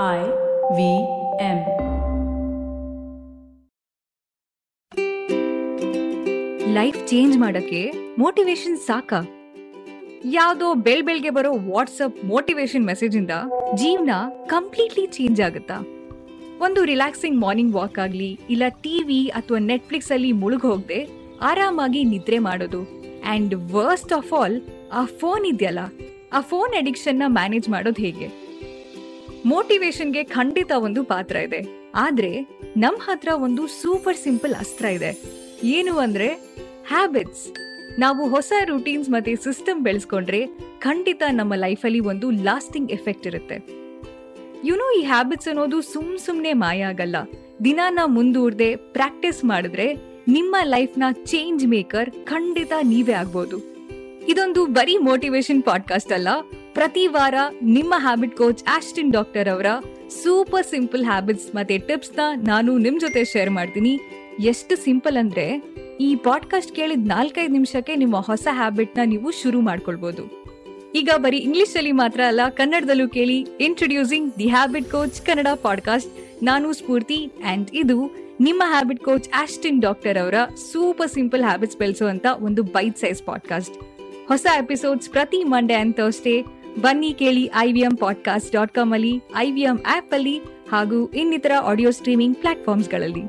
I V M. Life change ಮಾಡಕ್ಕೆ motivation ಸಾಕ? ಯಾವ್ದೋ ಬೆಳ್ ಬೆಳ್ಗೆ ಬರೋ ವಾಟ್ಸಪ್ ಮೋಟಿವೇಶನ್ ಮೆಸೇಜ್ ಇಂದ ಜೀವನ ಕಂಪ್ಲೀಟ್ಲಿ ಚೇಂಜ್ ಆಗುತ್ತಾ? ಒಂದು ರಿಲ್ಯಾಕ್ಸಿಂಗ್ ಮಾರ್ನಿಂಗ್ ವಾಕ್ ಆಗ್ಲಿ, ಇಲ್ಲ ಟಿವಿ ಅಥವಾ ನೆಟ್ಫ್ಲಿಕ್ಸ್ ಅಲ್ಲಿ ಮುಳುಗ್ ಹೋಗದೆ ಆರಾಮಾಗಿ ನಿದ್ರೆ ಮಾಡೋದು. ಅಂಡ್ ವರ್ಸ್ಟ್ ಆಫ್ ಆಲ್ ಆ ಫೋನ್ ಇದೆಯಲ್ಲ? ಆ ಫೋನ್ ಅಡಿಕ್ಷನ್ನ ಮ್ಯಾನೇಜ್ ಮಾಡೋದು ಹೇಗೆ? ಮೋಟಿವೇಶನ್ಗೆ ಖಂಡಿತ ಒಂದು ಪಾತ್ರ ಇದೆ. ಆದ್ರೆ ನಮ್ ಹತ್ರ ಒಂದು ಸೂಪರ್ ಸಿಂಪಲ್ ಅಸ್ತ್ರ ಇದೆ. ಏನು ಅಂದ್ರೆ ಹ್ಯಾಬಿಟ್ಸ್ ನಾವು ಹೊಸ ರೂಟೀನ್ಸ್ ಮತ್ತೆ ಸಿಸ್ಟಮ್ ಬೆಳೆಸ್ಕೊಂಡ್ರೆ ಖಂಡಿತ ನಮ್ಮ ಲೈಫಲ್ಲಿ ಒಂದು ಲಾಸ್ಟಿಂಗ್ ಎಫೆಕ್ಟ್ ಇರುತ್ತೆ. ಯುನೋ ಈ ಹ್ಯಾಬಿಟ್ಸ್ ಅನ್ನೋದು ಸುಮ್ ಸುಮ್ನೆ ಮಾಯ ಆಗಲ್ಲ. ದಿನಾನ ಮುಂದೂಡದೆ ಪ್ರಾಕ್ಟೀಸ್ ಮಾಡಿದ್ರೆ ನಿಮ್ಮ ಲೈಫ್ನ ಚೇಂಜ್ ಮೇಕರ್ ಖಂಡಿತ ನೀವೇ ಆಗ್ಬೋದು. ಇದೊಂದು ಬರೀ ಮೋಟಿವೇಶನ್ ಪಾಡ್ಕಾಸ್ಟ್ ಅಲ್ಲ. ಪ್ರತಿ ವಾರ ನಿಮ್ಮ ಹ್ಯಾಬಿಟ್ ಕೋಚ್ ಆಸ್ಟಿನ್ ಡಾಕ್ಟರ್ ಅವರ ಸೂಪರ್ ಸಿಂಪಲ್ ಹ್ಯಾಬಿಟ್ಸ್ ಮತ್ತೆ ಟಿಪ್ಸ್ನ ನಾನು ನಿಮ್ ಜೊತೆ ಶೇರ್ ಮಾಡ್ತೀನಿ. ಎಷ್ಟು ಸಿಂಪಲ್ ಅಂದ್ರೆ ಈ ಪಾಡ್ಕಾಸ್ಟ್ ಕೇಳಿದ ನಾಲ್ಕೈದು ನಿಮಿಷಕ್ಕೆ ನಿಮ್ಮ ಹೊಸ ಹ್ಯಾಬಿಟ್ನ ನೀವು ಶುರು ಮಾಡ್ಕೊಳ್ಬಹುದು ಈಗ ಬರೀ ಇಂಗ್ಲಿಷ್ ಅಲ್ಲಿ ಮಾತ್ರ ಅಲ್ಲ, ಕನ್ನಡದಲ್ಲೂ ಕೇಳಿ introducing the habit coach Kannada podcast ನಾನು ಸ್ಫೂರ್ತಿ ಅಂಡ್ ಇದು ನಿಮ್ಮ ಹ್ಯಾಬಿಟ್ ಕೋಚ್ ಆಸ್ಟಿನ್ ಡಾಕ್ಟರ್ ಅವರ ಸೂಪರ್ ಸಿಂಪಲ್ ಹ್ಯಾಬಿಟ್ಸ್ ಬೆಳೆಸುವಂತ ಒಂದು ಬೈಟ್ ಸೈಜ್ ಪಾಡ್ಕಾಸ್ಟ್ ಹೊಸ ಎಪಿಸೋಡ್ಸ್ ಪ್ರತಿ ಮಂಡೇ ಅಂಡ್ ಥರ್ಸ್ಡೇ ಬನ್ನಿ ಕೇಳಿ I V M podcast dot com ಅಲ್ಲಿ ಐ ವಿ ಎಂ ಆಪ್ ಅಲ್ಲಿ ಹಾಗೂ ಇನ್ನಿತರ ಆಡಿಯೋ ಸ್ಟ್ರೀಮಿಂಗ್ ಪ್ಲಾಟ್ಫಾರ್ಮ್ಸ್ಗಳಲ್ಲಿ